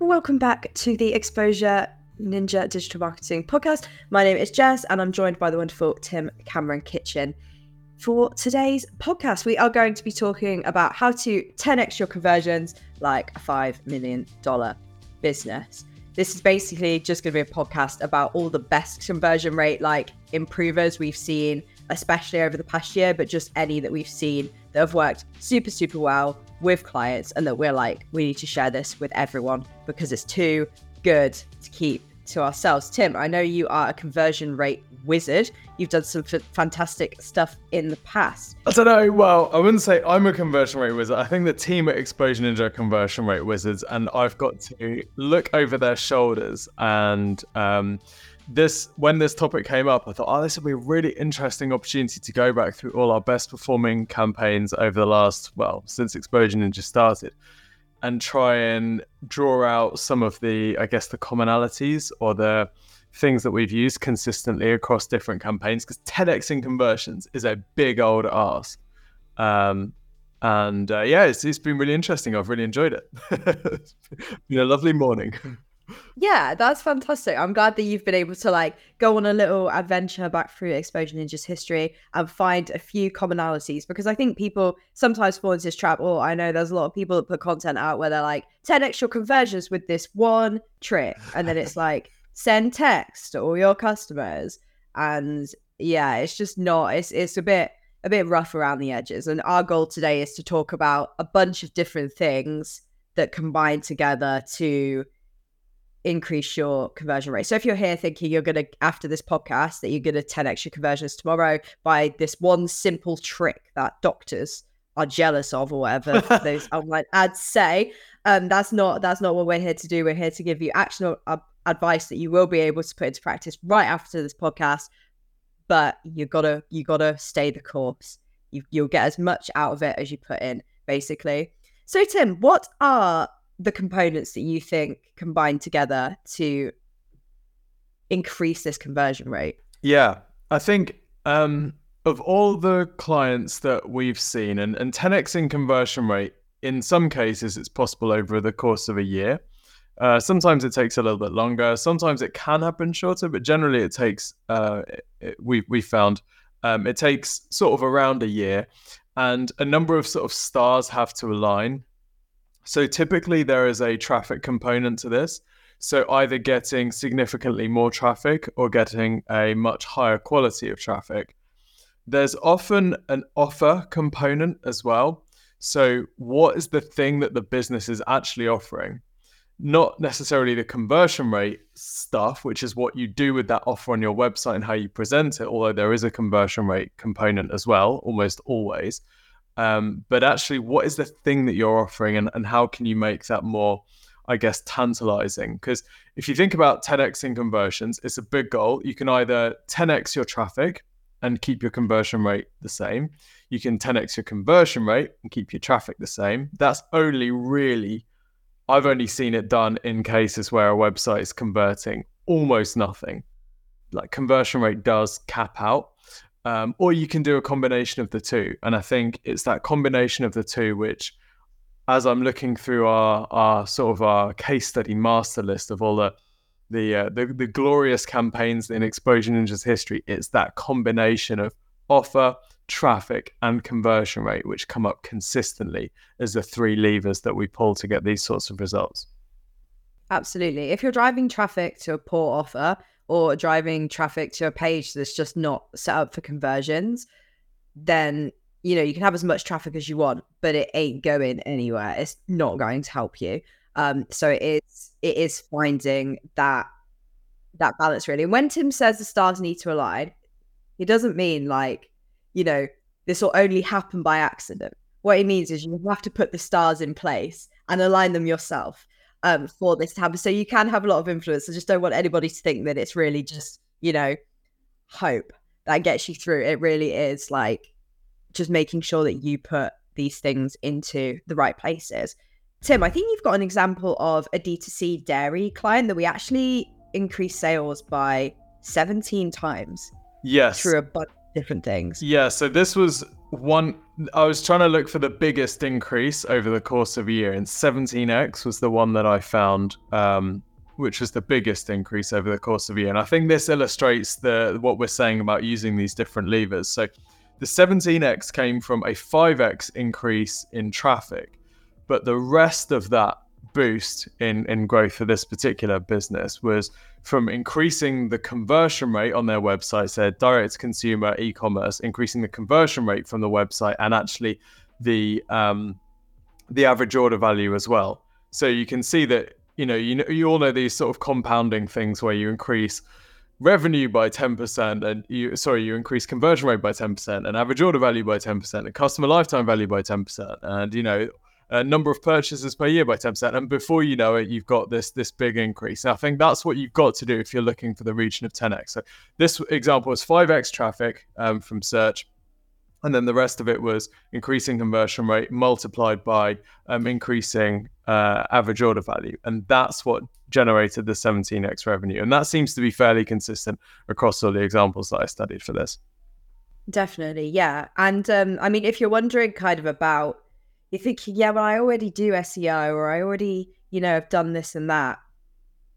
Welcome back to the Exposure Ninja Digital Marketing Podcast. My name is Jess, and I'm joined by the wonderful Tim Cameron Kitchen. For today's podcast, we are going to be talking about how to 10x your conversions like a $5 million business. This is basically just going to be a podcast about all the best conversion rate like improvers we've seen, especially over the past year, but just any that we've seen that have worked super, super well with clients and that we're like, we need to share this with everyone because it's too good to keep to ourselves. Tim, I know you are a conversion rate wizard. You've done some f- fantastic stuff in the past. I don't know. Well, I wouldn't say I'm a conversion rate wizard. I think the team at Exposure Ninja are conversion rate wizards, and I've got to look over their shoulders. And um, this, when this topic came up, I thought, oh, this would be a really interesting opportunity to go back through all our best performing campaigns over the last, well, since Exposure Ninja started and try and draw out some of the, I guess, the commonalities or the things that we've used consistently across different campaigns. Because 10x in conversions is a big old ask. Um, and uh, yeah, it's, it's been really interesting. I've really enjoyed it. it's been a lovely morning. Yeah, that's fantastic. I'm glad that you've been able to like go on a little adventure back through Exposure Ninja's history and find a few commonalities because I think people sometimes fall into this trap. Or I know there's a lot of people that put content out where they're like 10 extra conversions with this one trick. And then it's like send text to all your customers. And yeah, it's just not, it's it's a bit a bit rough around the edges. And our goal today is to talk about a bunch of different things that combine together to increase your conversion rate. So if you're here thinking you're going to, after this podcast, that you're going to 10 extra conversions tomorrow by this one simple trick that doctors are jealous of or whatever those online ads say, um, that's not that's not what we're here to do. We're here to give you actionable uh, advice that you will be able to put into practice right after this podcast. But you gotta you gotta stay the course. You, you'll get as much out of it as you put in, basically. So Tim, what are the components that you think combine together to increase this conversion rate? Yeah, I think um, of all the clients that we've seen, and, and 10x in conversion rate, in some cases, it's possible over the course of a year. Uh, sometimes it takes a little bit longer. Sometimes it can happen shorter, but generally it takes. Uh, it, we we found um, it takes sort of around a year, and a number of sort of stars have to align so typically there is a traffic component to this. So either getting significantly more traffic or getting a much higher quality of traffic. There's often an offer component as well. So what is the thing that the business is actually offering? Not necessarily the conversion rate stuff, which is what you do with that offer on your website and how you present it, although there is a conversion rate component as well, almost always. Um, but actually, what is the thing that you're offering, and, and how can you make that more, I guess, tantalizing? Because if you think about 10x in conversions, it's a big goal. You can either 10x your traffic and keep your conversion rate the same. You can 10x your conversion rate and keep your traffic the same. That's only really, I've only seen it done in cases where a website is converting almost nothing. Like conversion rate does cap out. Um, or you can do a combination of the two. And I think it's that combination of the two which, as I'm looking through our, our sort of our case study master list of all the the, uh, the the glorious campaigns in Exposure Ninja's history, it's that combination of offer, traffic, and conversion rate which come up consistently as the three levers that we pull to get these sorts of results. Absolutely. If you're driving traffic to a poor offer, or driving traffic to a page that's just not set up for conversions, then you know you can have as much traffic as you want, but it ain't going anywhere. It's not going to help you. Um, so it is it is finding that that balance really. And when Tim says the stars need to align, he doesn't mean like you know this will only happen by accident. What he means is you have to put the stars in place and align them yourself um, for this to happen. So you can have a lot of influence. I just don't want anybody to think that it's really just, you know, hope that gets you through. It really is like just making sure that you put these things into the right places. Tim, I think you've got an example of a D2C dairy client that we actually increased sales by 17 times. Yes. Through a bunch of different things. Yeah. So this was one I was trying to look for the biggest increase over the course of a year, and 17x was the one that I found, um, which was the biggest increase over the course of a year. And I think this illustrates the what we're saying about using these different levers. So the 17x came from a 5x increase in traffic, but the rest of that boost in, in growth for this particular business was from increasing the conversion rate on their website, so direct consumer e commerce, increasing the conversion rate from the website and actually the um, the average order value as well. So you can see that you know you know you all know these sort of compounding things where you increase revenue by 10% and you sorry you increase conversion rate by 10% and average order value by 10% and customer lifetime value by 10% and you know a number of purchases per year by 10% and before you know it you've got this this big increase. And i think that's what you've got to do if you're looking for the region of 10x so this example was 5x traffic um, from search and then the rest of it was increasing conversion rate multiplied by um, increasing uh, average order value and that's what generated the 17x revenue and that seems to be fairly consistent across all the examples that i studied for this. Definitely yeah and um, i mean if you're wondering kind of about you're thinking, yeah, well, I already do SEO or I already, you know, have done this and that.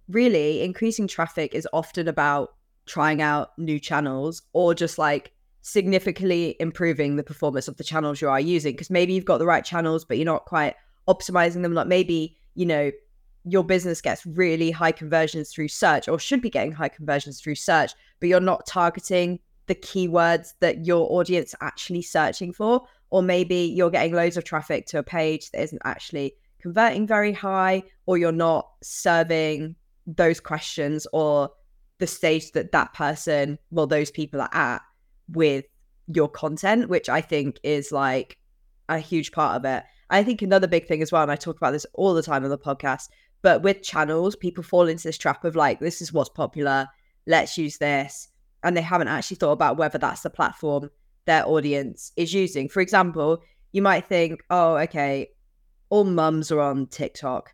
Really, increasing traffic is often about trying out new channels or just like significantly improving the performance of the channels you are using. Because maybe you've got the right channels, but you're not quite optimizing them. Like maybe, you know, your business gets really high conversions through search or should be getting high conversions through search, but you're not targeting the keywords that your audience actually searching for or maybe you're getting loads of traffic to a page that isn't actually converting very high or you're not serving those questions or the stage that that person well those people are at with your content which i think is like a huge part of it. I think another big thing as well and i talk about this all the time on the podcast but with channels people fall into this trap of like this is what's popular let's use this and they haven't actually thought about whether that's the platform their audience is using. For example, you might think, oh, okay, all mums are on TikTok.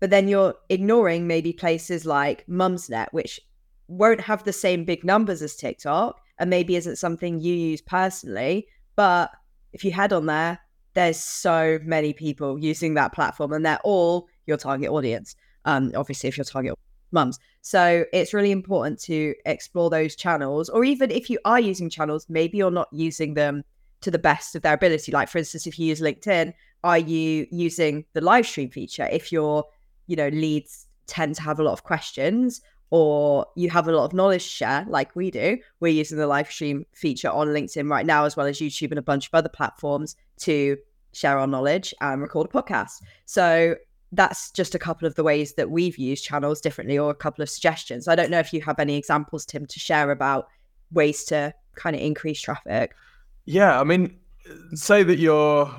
But then you're ignoring maybe places like Mumsnet, which won't have the same big numbers as TikTok and maybe isn't something you use personally. But if you head on there, there's so many people using that platform and they're all your target audience. Um, obviously, if your target mums. So it's really important to explore those channels, or even if you are using channels, maybe you're not using them to the best of their ability. Like, for instance, if you use LinkedIn, are you using the live stream feature? If your, you know, leads tend to have a lot of questions or you have a lot of knowledge share like we do, we're using the live stream feature on LinkedIn right now, as well as YouTube and a bunch of other platforms to share our knowledge and record a podcast. So that's just a couple of the ways that we've used channels differently or a couple of suggestions. I don't know if you have any examples, Tim, to share about ways to kind of increase traffic. Yeah, I mean, say that you're,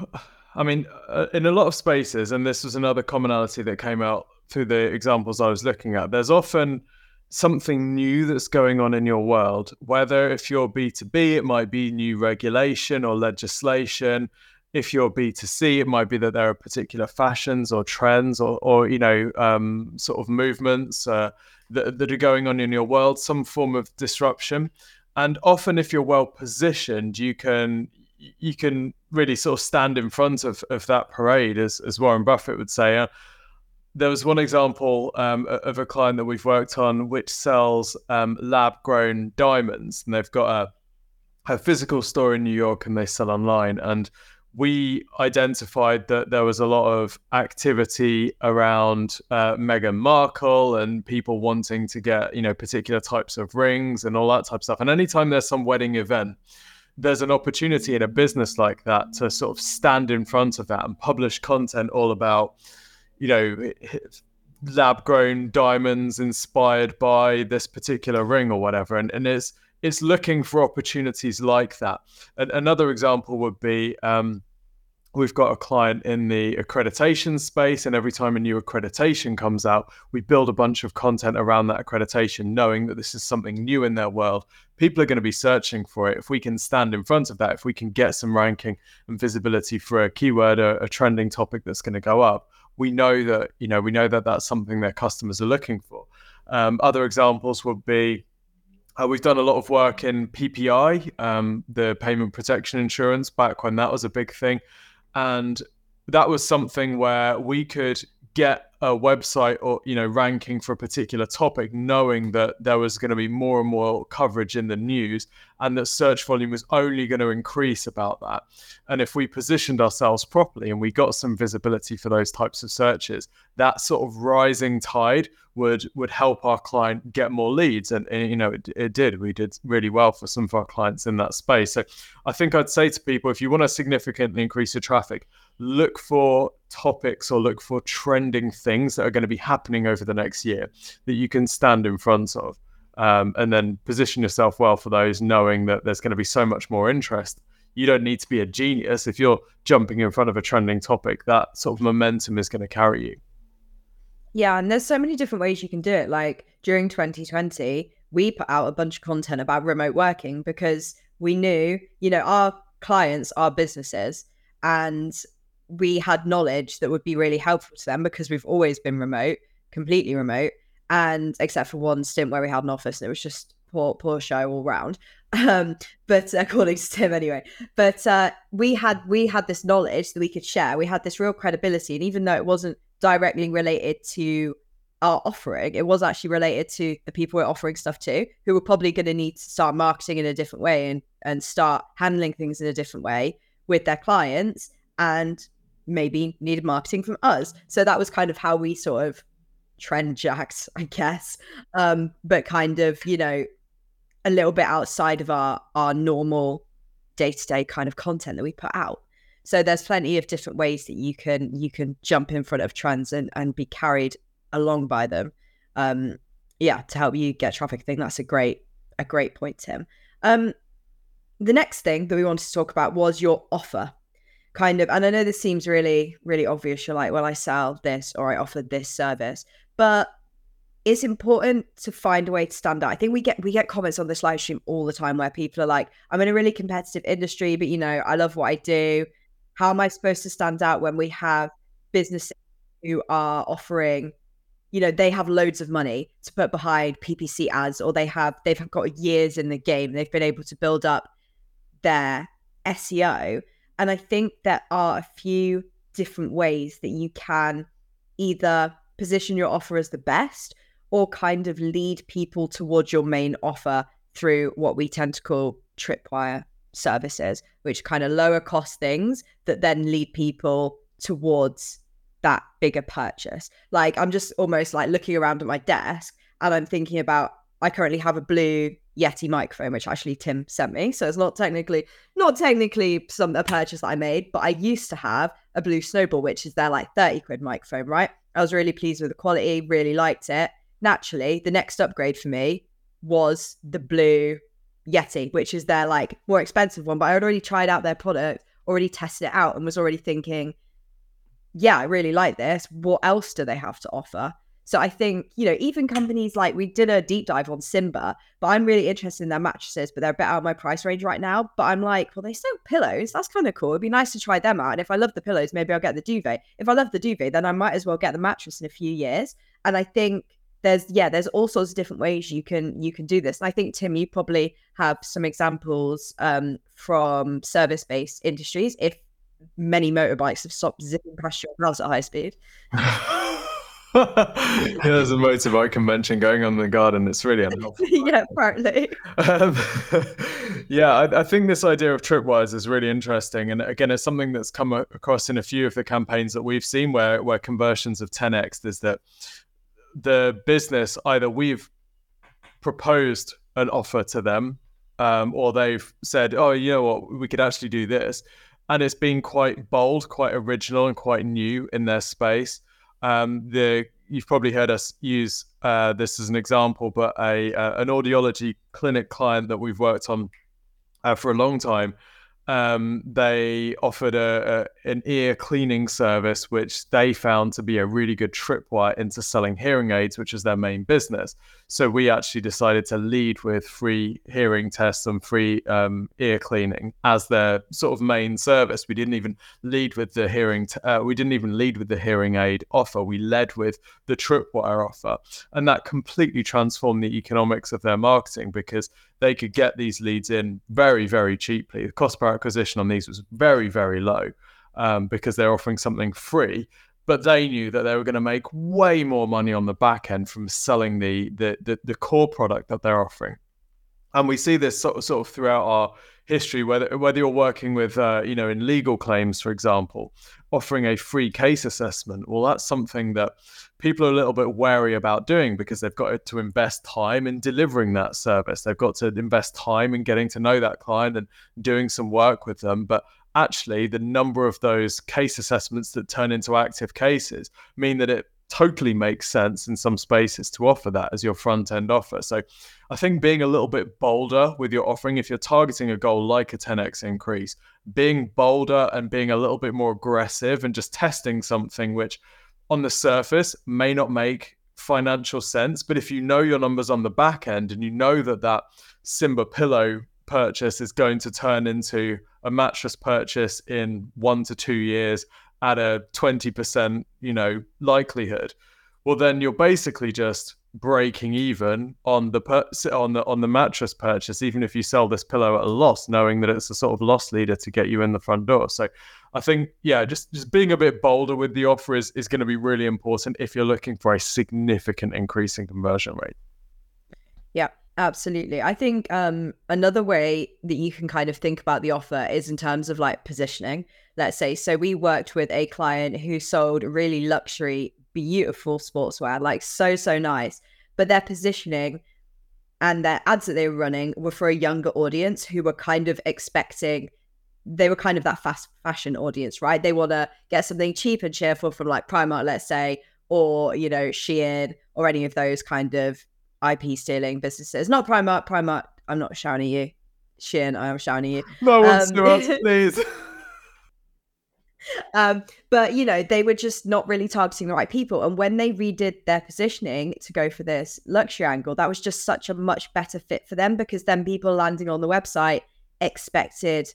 I mean, uh, in a lot of spaces, and this was another commonality that came out through the examples I was looking at, there's often something new that's going on in your world. Whether if you're B2B, it might be new regulation or legislation if you're B2C, it might be that there are particular fashions or trends or, or you know, um, sort of movements uh, that, that are going on in your world, some form of disruption. And often, if you're well positioned, you can you can really sort of stand in front of, of that parade, as, as Warren Buffett would say. Uh, there was one example um, of a client that we've worked on which sells um, lab grown diamonds, and they've got a, a physical store in New York and they sell online. And we identified that there was a lot of activity around uh, Meghan Markle and people wanting to get, you know, particular types of rings and all that type of stuff. And anytime there's some wedding event, there's an opportunity in a business like that to sort of stand in front of that and publish content all about, you know, lab grown diamonds inspired by this particular ring or whatever. And, and it's, it's looking for opportunities like that. And another example would be um, we've got a client in the accreditation space, and every time a new accreditation comes out, we build a bunch of content around that accreditation, knowing that this is something new in their world. People are going to be searching for it. If we can stand in front of that, if we can get some ranking and visibility for a keyword, a, a trending topic that's going to go up, we know that you know we know that that's something their customers are looking for. Um, other examples would be Uh, we've done a lot of work in PPI, um, the payment protection insurance, back when that was a big thing. And that was something where we could get a website or you know ranking for a particular topic knowing that there was going to be more and more coverage in the news and that search volume was only going to increase about that. And if we positioned ourselves properly and we got some visibility for those types of searches that sort of rising tide would would help our client get more leads. And, and you know it, it did. We did really well for some of our clients in that space. So i think i'd say to people if you want to significantly increase your traffic look for topics or look for trending things that are going to be happening over the next year that you can stand in front of um, and then position yourself well for those knowing that there's going to be so much more interest. You don't need to be a genius. If you're jumping in front of a trending topic that sort of momentum is going to carry you. Yeah and there's so many different ways you can do it. Like during 2020 we put out a bunch of content about remote working because we knew you know our clients our businesses and we had knowledge that would be really helpful to them because we've always been remote, completely remote, and except for one stint where we had an office and it was just poor, poor show all round. Um, but according to Tim, anyway. But uh, we had we had this knowledge that we could share. We had this real credibility, and even though it wasn't directly related to our offering, it was actually related to the people we're offering stuff to, who were probably going to need to start marketing in a different way and and start handling things in a different way with their clients. And maybe needed marketing from us. So that was kind of how we sort of trend jacked, I guess. Um, but kind of, you know, a little bit outside of our our normal day-to-day kind of content that we put out. So there's plenty of different ways that you can you can jump in front of trends and, and be carried along by them. Um, yeah, to help you get traffic. I think that's a great a great point, Tim. Um, the next thing that we wanted to talk about was your offer kind of and i know this seems really really obvious. You're like well i sell this or i offer this service but it's important to find a way to stand out. I think we get we get comments on this live stream all the time where people are like i'm in a really competitive industry but you know i love what i do. How am i supposed to stand out when we have businesses who are offering you know they have loads of money to put behind ppc ads or they have they've got years in the game. They've been able to build up their seo and I think there are a few different ways that you can either position your offer as the best or kind of lead people towards your main offer through what we tend to call tripwire services, which kind of lower cost things that then lead people towards that bigger purchase. Like I'm just almost like looking around at my desk and I'm thinking about I currently have a blue Yeti microphone, which actually Tim sent me. So it's not technically not technically some a purchase that I made, but I used to have a blue snowball, which is their like 30 quid microphone, right? I was really pleased with the quality, really liked it. Naturally, the next upgrade for me was the blue Yeti, which is their like more expensive one. But I had already tried out their product, already tested it out, and was already thinking, yeah, I really like this. What else do they have to offer? So I think, you know, even companies like we did a deep dive on Simba, but I'm really interested in their mattresses, but they're a bit out of my price range right now. But I'm like, well, they sell pillows. That's kind of cool. It'd be nice to try them out. And if I love the pillows, maybe I'll get the duvet. If I love the duvet, then I might as well get the mattress in a few years. And I think there's yeah, there's all sorts of different ways you can you can do this. And I think Tim, you probably have some examples um, from service-based industries. If many motorbikes have stopped zipping past your house at high speed. yeah, there's a motorbike convention going on in the garden. It's really unhelpful. yeah, partly. Um, yeah, I, I, think this idea of tripwires is really interesting, and again, it's something that's come across in a few of the campaigns that we've seen, where where conversions of 10x is that the business either we've proposed an offer to them, um, or they've said, "Oh, you know what, we could actually do this," and it's been quite bold, quite original, and quite new in their space um, the you've probably heard us use uh, this as an example, but a uh, an audiology clinic client that we've worked on uh, for a long time um, they offered a, a, an ear cleaning service, which they found to be a really good tripwire into selling hearing aids, which is their main business. So we actually decided to lead with free hearing tests and free um, ear cleaning as their sort of main service. We didn't even lead with the hearing. T- uh, we didn't even lead with the hearing aid offer. We led with the tripwire offer, and that completely transformed the economics of their marketing because they could get these leads in very, very cheaply. The cost per acquisition on these was very, very low um, because they're offering something free. But they knew that they were going to make way more money on the back end from selling the the the, the core product that they're offering. And we see this sort of, sort of throughout our history, whether whether you're working with, uh, you know, in legal claims, for example, offering a free case assessment. Well, that's something that people are a little bit wary about doing because they've got to invest time in delivering that service. They've got to invest time in getting to know that client and doing some work with them. But actually, the number of those case assessments that turn into active cases mean that it totally makes sense in some spaces to offer that as your front end offer. So I think being a little bit bolder with your offering, if you're targeting a goal like a 10x increase, being bolder and being a little bit more aggressive and just testing something which on the surface may not make financial sense, but if you know your numbers on the back end and you know that that Simba pillow purchase is going to turn into a mattress purchase in one to two years at a 20% you know likelihood well then you're basically just breaking even on the per- on the on the mattress purchase even if you sell this pillow at a loss knowing that it's a sort of loss leader to get you in the front door so I think, yeah, just just being a bit bolder with the offer is, is going to be really important if you're looking for a significant increase in conversion rate. Yeah, absolutely. I think um, another way that you can kind of think about the offer is in terms of like positioning. Let's say, so we worked with a client who sold really luxury, beautiful sportswear, like so, so nice. But their positioning and their ads that they were running were for a younger audience who were kind of expecting they were kind of that fast fashion audience, right? They want to get something cheap and cheerful from like Primark, let's say, or you know, Shein or any of those kind of IP stealing businesses. Not Primark, Primark. I'm not shouting at you. Shein, I am shouting at you. No one's um, us, please. um, but you know, they were just not really targeting the right people. And when they redid their positioning to go for this luxury angle, that was just such a much better fit for them because then people landing on the website expected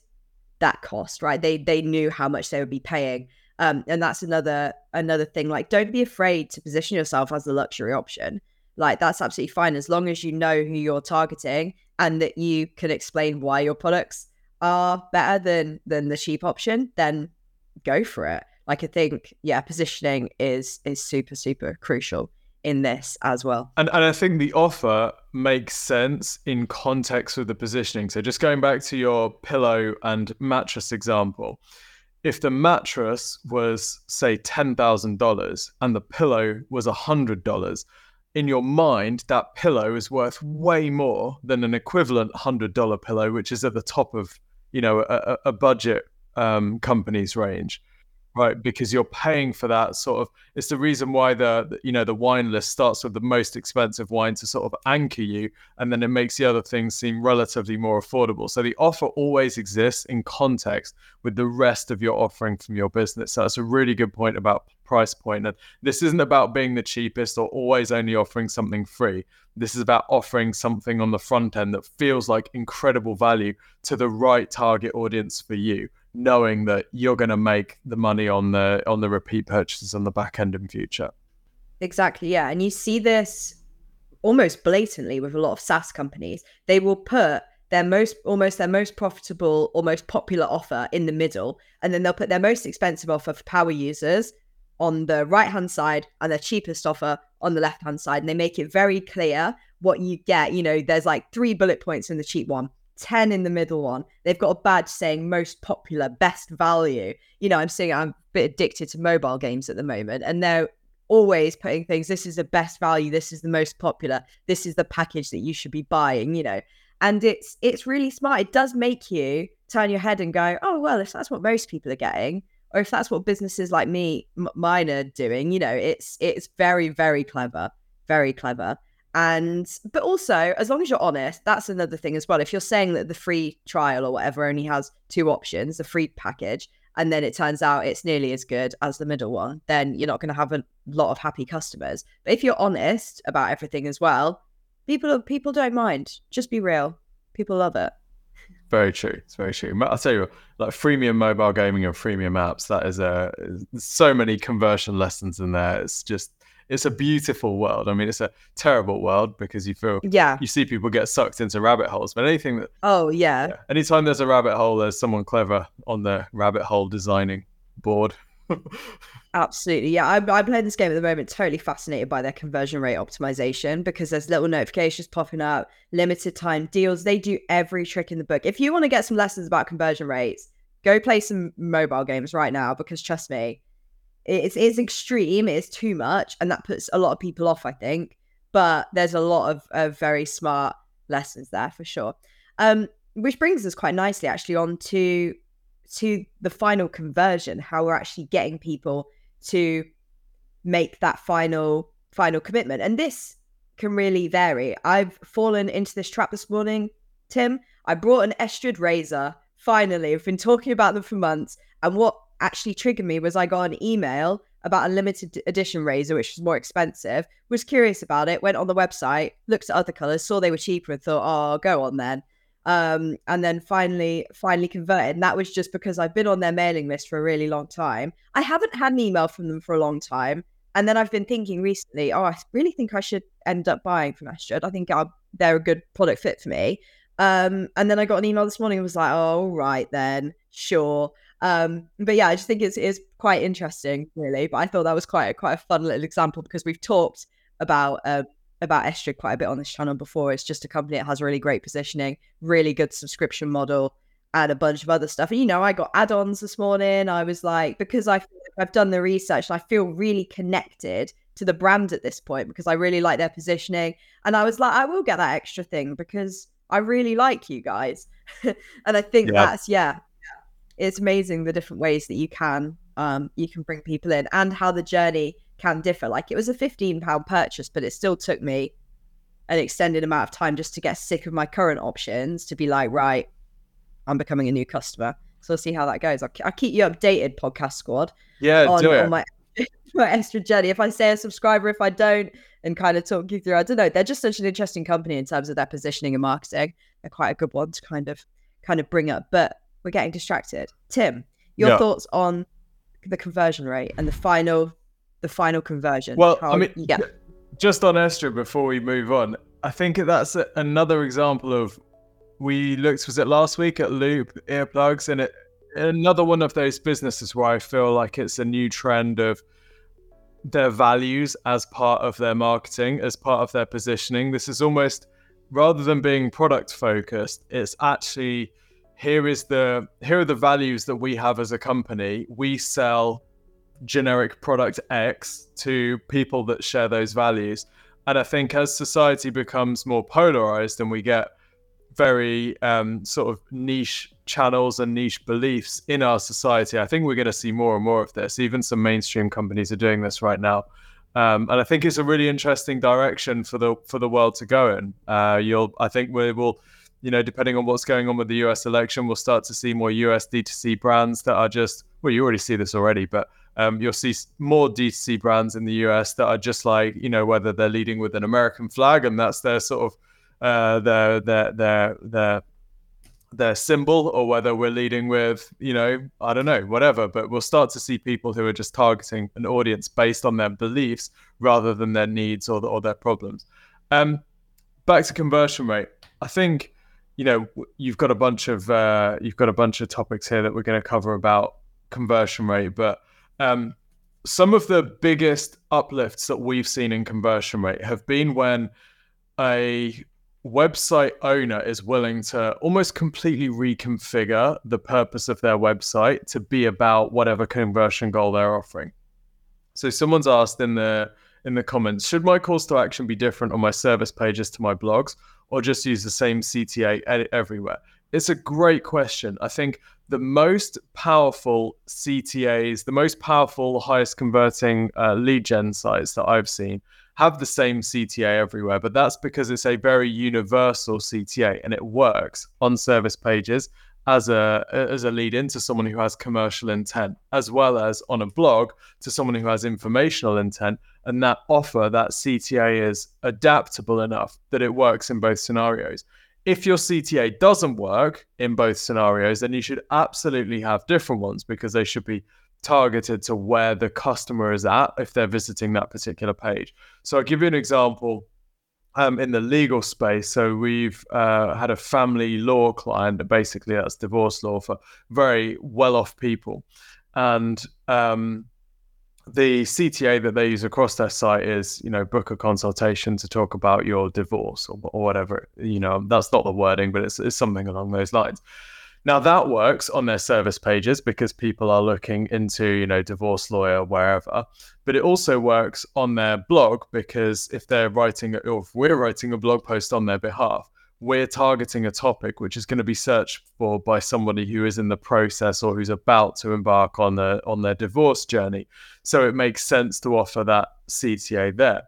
that cost, right? They they knew how much they would be paying. Um, and that's another another thing. Like, don't be afraid to position yourself as the luxury option. Like, that's absolutely fine as long as you know who you're targeting and that you can explain why your products are better than than the cheap option. Then go for it. Like, I think, yeah, positioning is is super super crucial in this as well. And and I think the offer makes sense in context with the positioning. So just going back to your pillow and mattress example, if the mattress was say $10,000 and the pillow was $100, in your mind that pillow is worth way more than an equivalent $100 pillow which is at the top of, you know, a, a budget um, company's range right because you're paying for that sort of it's the reason why the you know the wine list starts with the most expensive wine to sort of anchor you and then it makes the other things seem relatively more affordable. So the offer always exists in context with the rest of your offering from your business. So that's a really good point about price point. And this isn't about being the cheapest or always only offering something free. This is about offering something on the front end that feels like incredible value to the right target audience for you knowing that you're going to make the money on the on the repeat purchases on the back end in future. Exactly, yeah, and you see this almost blatantly with a lot of SaaS companies. They will put their most almost their most profitable or most popular offer in the middle, and then they'll put their most expensive offer for power users on the right hand side and their cheapest offer on the left hand side. And they make it very clear what you get. You know, there's like three bullet points in the cheap one, 10 in the middle one. They've got a badge saying most popular, best value. You know, I'm seeing I'm a bit addicted to mobile games at the moment, and they're always putting things this is the best value, this is the most popular, this is the package that you should be buying, you know. And it's it's really smart. It does make you turn your head and go, oh well, if that's what most people are getting, or if that's what businesses like me, m- mine are doing, you know, it's it's very very clever, very clever. And but also, as long as you're honest, that's another thing as well. If you're saying that the free trial or whatever only has two options, the free package, and then it turns out it's nearly as good as the middle one, then you're not going to have a lot of happy customers. But if you're honest about everything as well, people people don't mind. Just be real. People love it. Very true. It's very true. I'll tell you, like freemium mobile gaming and freemium apps, that is a so many conversion lessons in there. It's just it's a beautiful world. I mean, it's a terrible world because you feel yeah you see people get sucked into rabbit holes. But anything that oh yeah, yeah anytime there's a rabbit hole, there's someone clever on the rabbit hole designing board. Absolutely, yeah. I'm, I'm playing this game at the moment. Totally fascinated by their conversion rate optimization because there's little notifications popping up, limited time deals. They do every trick in the book. If you want to get some lessons about conversion rates, go play some mobile games right now because trust me, it's it's extreme. It's too much, and that puts a lot of people off. I think, but there's a lot of, of very smart lessons there for sure. Um, which brings us quite nicely actually on to to the final conversion, how we're actually getting people to make that final final commitment. And this can really vary. I've fallen into this trap this morning, Tim. I brought an Estrid razor. Finally, I've been talking about them for months. And what actually triggered me was I got an email about a limited edition razor, which was more expensive. Was curious about it, went on the website, looked at other colors, saw they were cheaper, and thought, "Oh, go on then." Um, and then finally, finally converted. And that was just because I've been on their mailing list for a really long time. I haven't had an email from them for a long time. And then I've been thinking recently, oh, I really think I should end up buying from Estrid. I think I'll, they're a good product fit for me. Um, and then I got an email this morning and was like, oh, right then, sure. Um, but yeah, I just think it's, it's quite interesting, really. But I thought that was quite a, quite a fun little example because we've talked about uh, about Estrid quite a bit on this channel before. It's just a company that has really great positioning, really good subscription model, and a bunch of other stuff. And you know, I got add-ons this morning. I was like, because I I've done the research I feel really connected to the brand at this point because I really like their positioning. And I was like, I will get that extra thing because I really like you guys. and I think yeah. that's yeah, it's amazing the different ways that you can um you can bring people in and how the journey can differ. Like it was a £15 purchase, but it still took me an extended amount of time just to get sick of my current options to be like, right, I'm becoming a new customer. So we'll see how that goes. I'll, I'll keep you updated, podcast squad. Yeah, on, do it. On my, my Estrid journey. If I say a subscriber, if I don't, and kind of talk you through, I don't know. They're just such an interesting company in terms of their positioning and marketing. They're quite a good one to kind of kind of bring up. But we're getting distracted. Tim, your yeah. thoughts on the conversion rate and the final the final conversion. Well, I mean, yeah. Just on Estrid before we move on, I think that's a, another example of we looked was it last week at Loop earplugs and it another one of those businesses where I feel like it's a new trend of their values as part of their marketing, as part of their positioning. This is almost rather than being product focused, it's actually here is the here are the values that we have as a company. We sell generic product X to people that share those values. And I think as society becomes more polarized and we get very um, sort of niche channels and niche beliefs in our society, I think we're going to see more and more of this. Even some mainstream companies are doing this right now. Um, and I think it's a really interesting direction for the for the world to go in. Uh, you'll, I think, we will, you know, depending on what's going on with the U.S. election, we'll start to see more US D2C brands that are just well, you already see this already, but um, you'll see more D2C brands in the US that are just like, you know, whether they're leading with an American flag and that's their sort of uh, their their their their their symbol, or whether we're leading with, you know, I don't know, whatever. But we'll start to see people who are just targeting an audience based on their beliefs rather than their needs or, the, or their problems. Um, back to conversion rate. I think you know you've got a bunch of uh, you've got a bunch of topics here that we're going to cover about conversion rate, but um, some of the biggest uplifts that we've seen in conversion rate have been when a website owner is willing to almost completely reconfigure the purpose of their website to be about whatever conversion goal they're offering. So someone's asked in the in the comments, should my calls to action be different on my service pages to my blogs or just use the same CTA everywhere? It's a great question. I think the most powerful CTAs, the most powerful, highest converting uh, lead gen sites that I've seen have the same CTA everywhere, but that's because it's a very universal CTA and it works on service pages as a as a lead into someone who has commercial intent, as well as on a blog to someone who has informational intent. And that offer, that CTA is adaptable enough that it works in both scenarios. If your CTA doesn't work in both scenarios, then you should absolutely have different ones because they should be targeted to where the customer is at if they're visiting that particular page. So I'll give you an example um, in the legal space. So we've uh, had a family law client, basically that's divorce law for very well-off people, and um, the CTA that they use across their site is, you know, book a consultation to talk about your divorce or, or whatever. You know, that's not the wording, but it's, it's something along those lines. Now that works on their service pages because people are looking into, you know, divorce lawyer wherever. But it also works on their blog because if they're writing or if we're writing a blog post on their behalf, we're targeting a topic which is going to be searched for by somebody who is in the process or who's about to embark on the on their divorce journey. So it makes sense to offer that CTA there.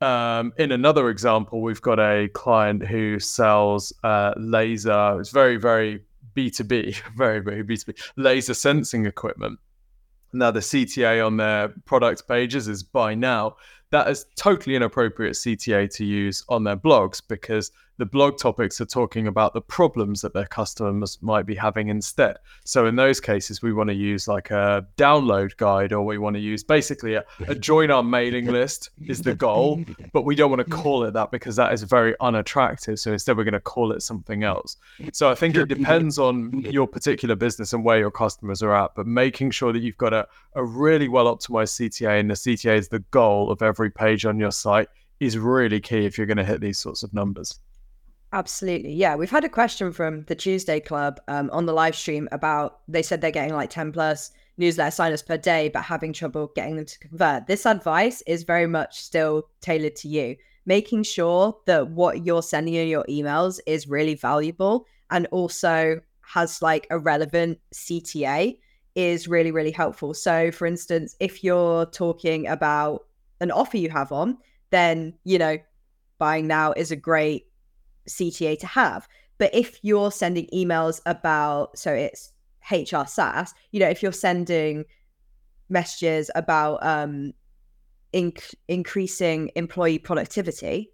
Um, in another example, we've got a client who sells uh, laser. It's very, very B2B, very, very B2B, laser sensing equipment. Now, the CTA on their product pages is buy now. That is totally inappropriate CTA to use on their blogs because the blog topics are talking about the problems that their customers might be having instead. So in those cases, we want to use like a download guide, or we want to use basically a, a join our mailing list is the goal, but we don't want to call it that because that is very unattractive. So instead, we're going to call it something else. So I think it depends on your particular business and where your customers are at, but making sure that you've got a, a really well optimized CTA and the CTA is the goal of every page on your site is really key if you're going to hit these sorts of numbers. Absolutely. Yeah. We've had a question from the Tuesday Club um, on the live stream about they said they're getting like 10 plus newsletter signers per day, but having trouble getting them to convert. This advice is very much still tailored to you, making sure that what you're sending in your emails is really valuable and also has like a relevant CTA is really, really helpful. So, for instance, if you're talking about an offer you have on, then, you know, buying now is a great CTA to have. But if you're sending emails about, so it's HR SaaS, you know, if you're sending messages about um, inc- increasing employee productivity,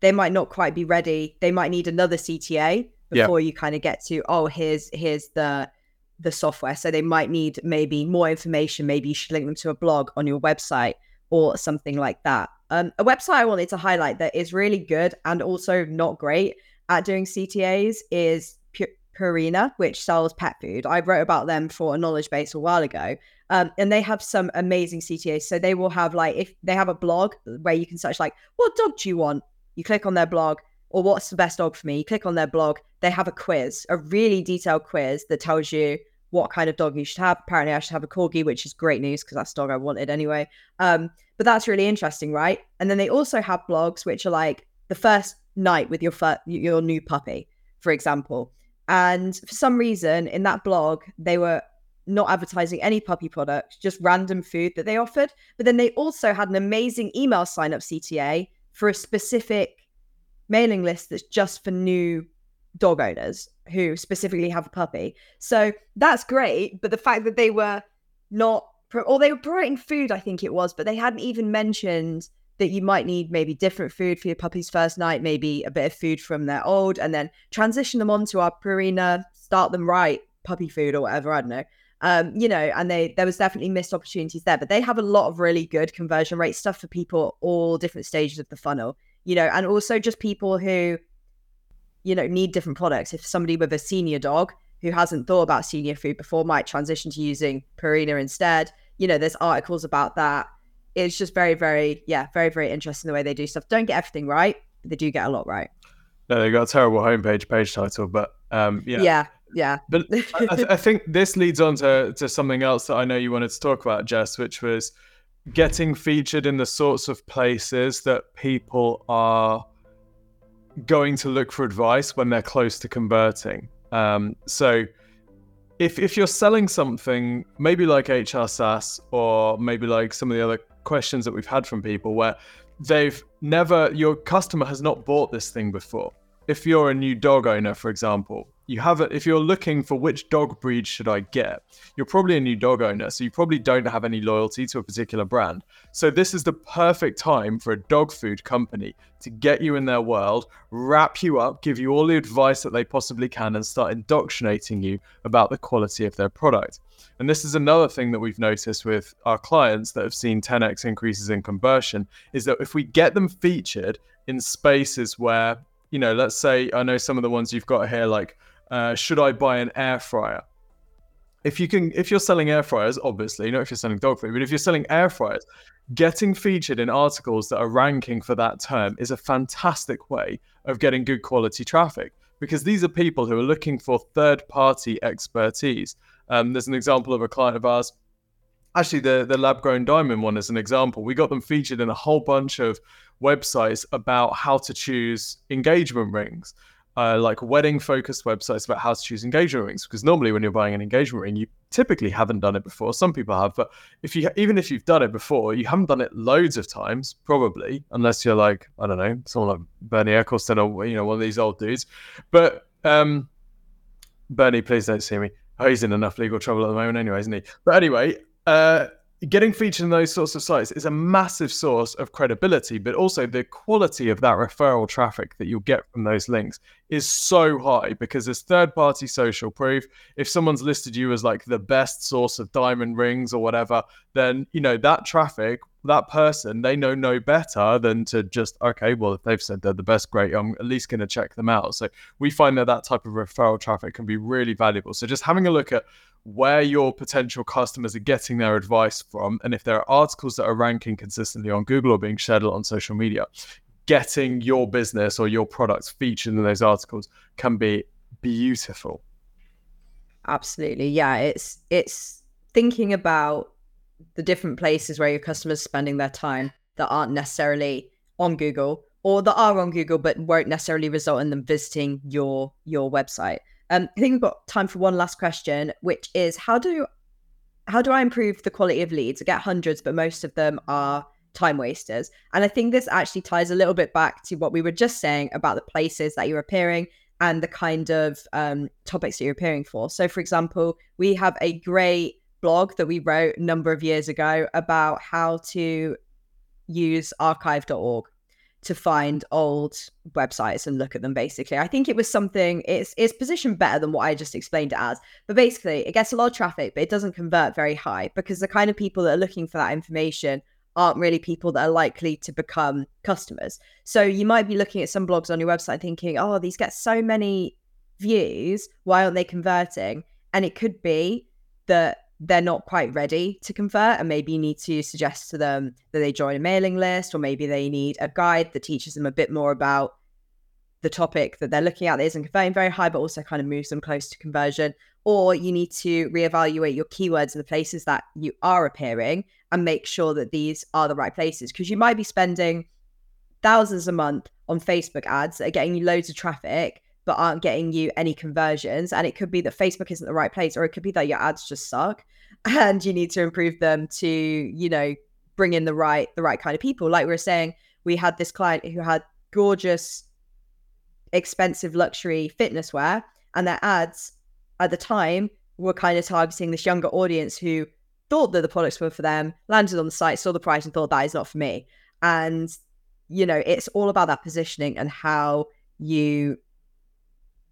they might not quite be ready. They might need another CTA before yeah. you kind of get to, oh, here's here's the the software. So they might need maybe more information. Maybe you should link them to a blog on your website or something like that. Um, a website I wanted to highlight that is really good and also not great at doing CTAs is Purina, which sells pet food. I wrote about them for a knowledge base a while ago. Um, and they have some amazing CTAs. So they will have like if they have a blog where you can search like what dog do you want? You click on their blog, or what's the best dog for me? You click on their blog, they have a quiz, a really detailed quiz that tells you what kind of dog you should have. Apparently, I should have a corgi, which is great news because that's the dog I wanted anyway. Um, but that's really interesting, right? And then they also have blogs which are like the first night with your fir- your new puppy, for example. And for some reason, in that blog, they were not advertising any puppy products, just random food that they offered. But then they also had an amazing email sign up CTA for a specific mailing list that's just for new dog owners who specifically have a puppy. So that's great. But the fact that they were not, or they were promoting food, I think it was, but they hadn't even mentioned that you might need maybe different food for your puppy's first night, maybe a bit of food from their old, and then transition them onto our Purina, start them right, puppy food or whatever. I don't know. Um, you know, and they there was definitely missed opportunities there, but they have a lot of really good conversion rate stuff for people all different stages of the funnel, you know, and also just people who, you know, need different products. If somebody with a senior dog who hasn't thought about senior food before might transition to using Purina instead, you know, there's articles about that it's just very, very, yeah, very, very interesting the way they do stuff. Don't get everything right, but they do get a lot right. No, they got a terrible homepage page title, but um, yeah, yeah, yeah. But I, th- I, think this leads on to, to something else that I know you wanted to talk about, Jess, which was getting featured in the sorts of places that people are going to look for advice when they're close to converting. Um, so if if you're selling something, maybe like HR SaaS or maybe like some of the other questions that we've had from people where they've never, your customer has not bought this thing before. If you're a new dog owner, for example, you have it if you're looking for which dog breed should I get, you're probably a new dog owner, so you probably don't have any loyalty to a particular brand. So this is the perfect time for a dog food company to get you in their world, wrap you up, give you all the advice that they possibly can, and start indoctrinating you about the quality of their product. And this is another thing that we've noticed with our clients that have seen 10x increases in conversion is that if we get them featured in spaces where, you know, let's say I know some of the ones you've got here, like uh, should I buy an air fryer? If you can, if you're selling air fryers, obviously, not if you're selling dog food, but if you're selling air fryers, getting featured in articles that are ranking for that term is a fantastic way of getting good quality traffic because these are people who are looking for third party expertise. Um, there's an example of a client of ours. Actually, the, the lab grown diamond one is an example. We got them featured in a whole bunch of websites about how to choose engagement rings uh, like wedding focused websites about how to choose engagement rings because normally when you're buying an engagement ring you typically haven't done it before. Some people have but if you even if you've done it before you haven't done it loads of times probably unless you're like i don't know someone like bernie ecclestone or you know one of these old dudes. But um bernie please don't see me. Oh, he's in enough legal trouble at the moment anyway isn't he? But anyway uh getting featured in those sorts of sites is a massive source of credibility, but also the quality of that referral traffic that you'll get from those links is so high because there's third party social proof. If someone's listed you as like the best source of diamond rings or whatever, then, you know, that traffic, that person, they know no better than to just, okay, well, if they've said they're the best, great, I'm at least going to check them out. So we find that that type of referral traffic can be really valuable. So just having a look at where your potential customers are getting their advice from, and if there are articles that are ranking consistently on Google or being shared on social media, getting your business or your products featured in those articles can be beautiful. Absolutely. Yeah, it's it's thinking about the different places where your customers are spending their time that aren't necessarily on Google or that are on Google but won't necessarily result in them visiting your your website. Um, I think we've got time for one last question, which is how do how do I improve the quality of leads? I get hundreds, but most of them are time wasters. And I think this actually ties a little bit back to what we were just saying about the places that you're appearing and the kind of um, topics that you're appearing for. So, for example, we have a great blog that we wrote a number of years ago about how to use archive.org to find old websites and look at them basically. I think it was something it's it's positioned better than what I just explained it as. But basically it gets a lot of traffic, but it doesn't convert very high because the kind of people that are looking for that information aren't really people that are likely to become customers. So you might be looking at some blogs on your website thinking, oh, these get so many views. Why aren't they converting? And it could be that they're not quite ready to convert and maybe you need to suggest to them that they join a mailing list or maybe they need a guide that teaches them a bit more about the topic that they're looking at that isn't converting very high but also kind of moves them close to conversion or you need to reevaluate your keywords in the places that you are appearing and make sure that these are the right places because you might be spending thousands a month on Facebook ads that are getting you loads of traffic but aren't getting you any conversions. And it could be that Facebook isn't the right place, or it could be that your ads just suck and you need to improve them to, you know, bring in the right the right kind of people. Like we were saying, we had this client who had gorgeous, expensive luxury fitness wear, and their ads at the time were kind of targeting this younger audience who thought that the products were for them, landed on the site, saw the price, and thought that is not for me. And you know, it's all about that positioning and how you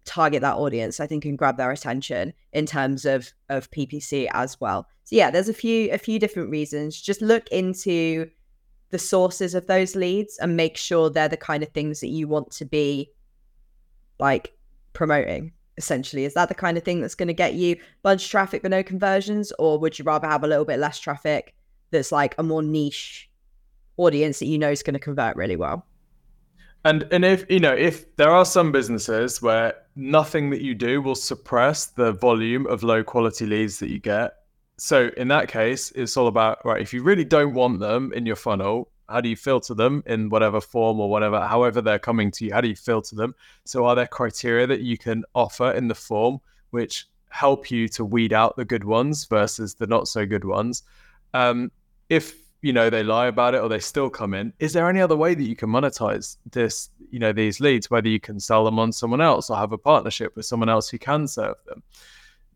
target that audience i think and grab their attention in terms of of ppc as well. So yeah there's a few a few different reasons. Just look into the sources of those leads and make sure they're the kind of things that you want to be like promoting essentially is that the kind of thing that's going to get you bunch traffic but no conversions or would you rather have a little bit less traffic that's like a more niche audience that you know is going to convert really well and and if you know if there are some businesses where nothing that you do will suppress the volume of low quality leads that you get. So in that case, it's all about right. If you really don't want them in your funnel, how do you filter them in whatever form or whatever, however they're coming to you? How do you filter them? So are there criteria that you can offer in the form which help you to weed out the good ones versus the not so good ones? Um, if you know they lie about it or they still come in is there any other way that you can monetize this you know these leads whether you can sell them on someone else or have a partnership with someone else who can serve them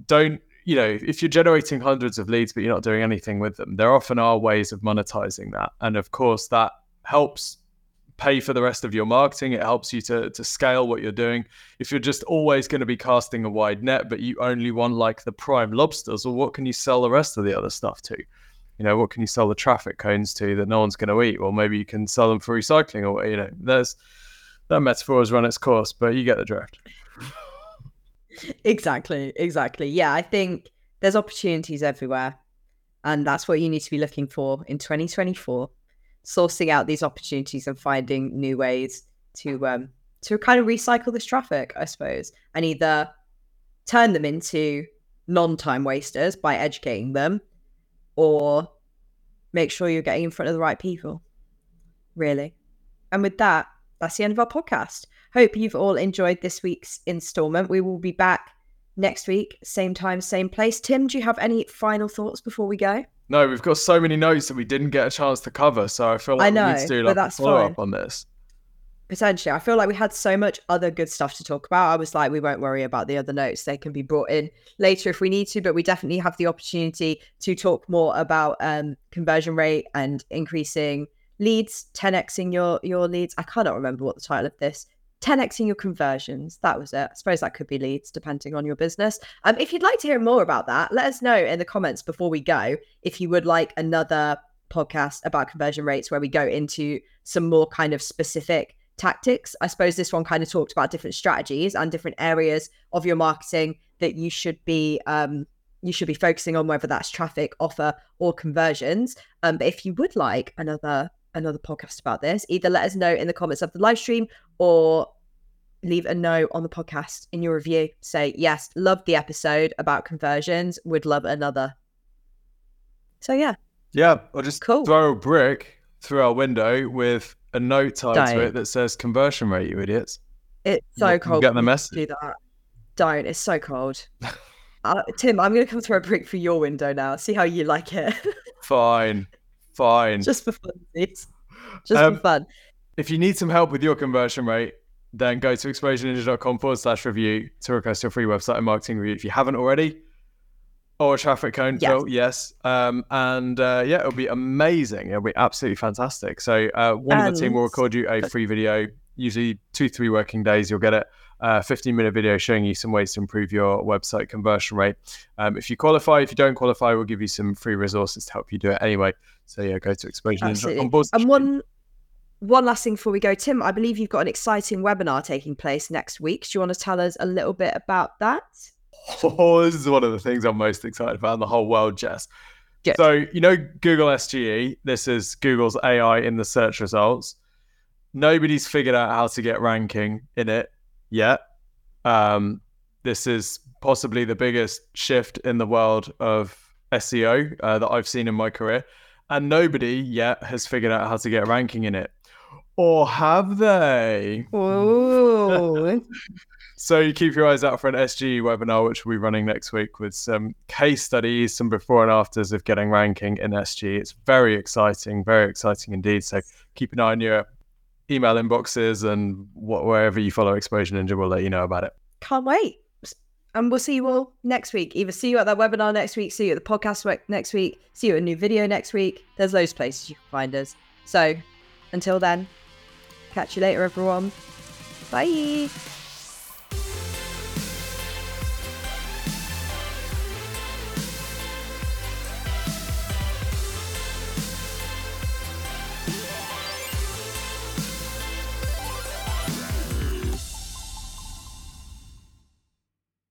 don't you know if you're generating hundreds of leads but you're not doing anything with them there often are ways of monetizing that and of course that helps pay for the rest of your marketing it helps you to to scale what you're doing if you're just always going to be casting a wide net but you only want like the prime lobsters well what can you sell the rest of the other stuff to you know, what can you sell the traffic cones to that no one's going to eat? Or maybe you can sell them for recycling, or you know, there's that metaphor has run its course, but you get the drift. Exactly, exactly. Yeah, I think there's opportunities everywhere, and that's what you need to be looking for in 2024, sourcing out these opportunities and finding new ways to um to kind of recycle this traffic, I suppose, and either turn them into non-time wasters by educating them or make sure you're getting in front of the right people. Really. And with that, that's the end of our podcast. Hope you've all enjoyed this week's installment. We will be back next week, same time, same place. Tim, do you have any final thoughts before we go? No, we've got so many notes that we didn't get a chance to cover, so I feel like I know, we need to do like a follow up on this potentially. I feel like we had so much other good stuff to talk about. I was like, we won't worry about the other notes. They can be brought in later if we need to, but we definitely have the opportunity to talk more about um, conversion rate and increasing leads, 10xing your your leads. I cannot remember what the title of this. 10xing your conversions. That was it. I suppose that could be leads depending on your business. Um, if you'd like to hear more about that, let us know in the comments before we go if you would like another podcast about conversion rates where we go into some more kind of specific tactics. I suppose this one kind of talked about different strategies and different areas of your marketing that you should be um, you should be focusing on, whether that's traffic, offer, or conversions. Um, but if you would like another another podcast about this, either let us know in the comments of the live stream or leave a note on the podcast in your review. Say yes, loved the episode about conversions. Would love another. So yeah. Yeah, or just cool. throw a brick through our window with a note tied Don't. to it that says conversion rate, you idiots. It's so you, cold. You get the message. Do that. Don't. It's so cold. uh, Tim, I'm going to come throw a brick through your window now. See how you like it. fine. Fine. Just for fun, please. Just um, for fun. If you need some help with your conversion rate, then go to exposureninja.com forward slash review to request your free website and marketing review. If you haven't already, or a traffic cone, yes. Phil, yes. Um, and uh, yeah, it'll be amazing. It'll be absolutely fantastic. So uh, one and... of the team will record you a free video, usually two, three working days. You'll get it. Uh, 15 minute video showing you some ways to improve your website conversion rate. Um, if you qualify, if you don't qualify, we'll give you some free resources to help you do it anyway. So yeah, go to exposureninja.com. And one one last thing before we go, Tim, I believe you've got an exciting webinar taking place next week. Do you want to tell us a little bit about that? Oh, this is one of the things I'm most excited about in the whole world, Jess. Good. So, you know, Google SGE, this is Google's AI in the search results. Nobody's figured out how to get ranking in it yet. Um, this is possibly the biggest shift in the world of SEO uh, that I've seen in my career. And nobody yet has figured out how to get ranking in it. Or have they? Oh. So you keep your eyes out for an SGE webinar, which we'll be running next week with some case studies, some before and afters of getting ranking in SGE. It's very exciting, very exciting indeed. So keep an eye on your email inboxes and what, wherever you follow Exposure Ninja, we'll let you know about it. Can't wait. And we'll see you all next week. Either see you at that webinar next week, see you at the podcast next week, see you at a new video next week. There's those places you can find us. So until then, catch you later, everyone. Bye.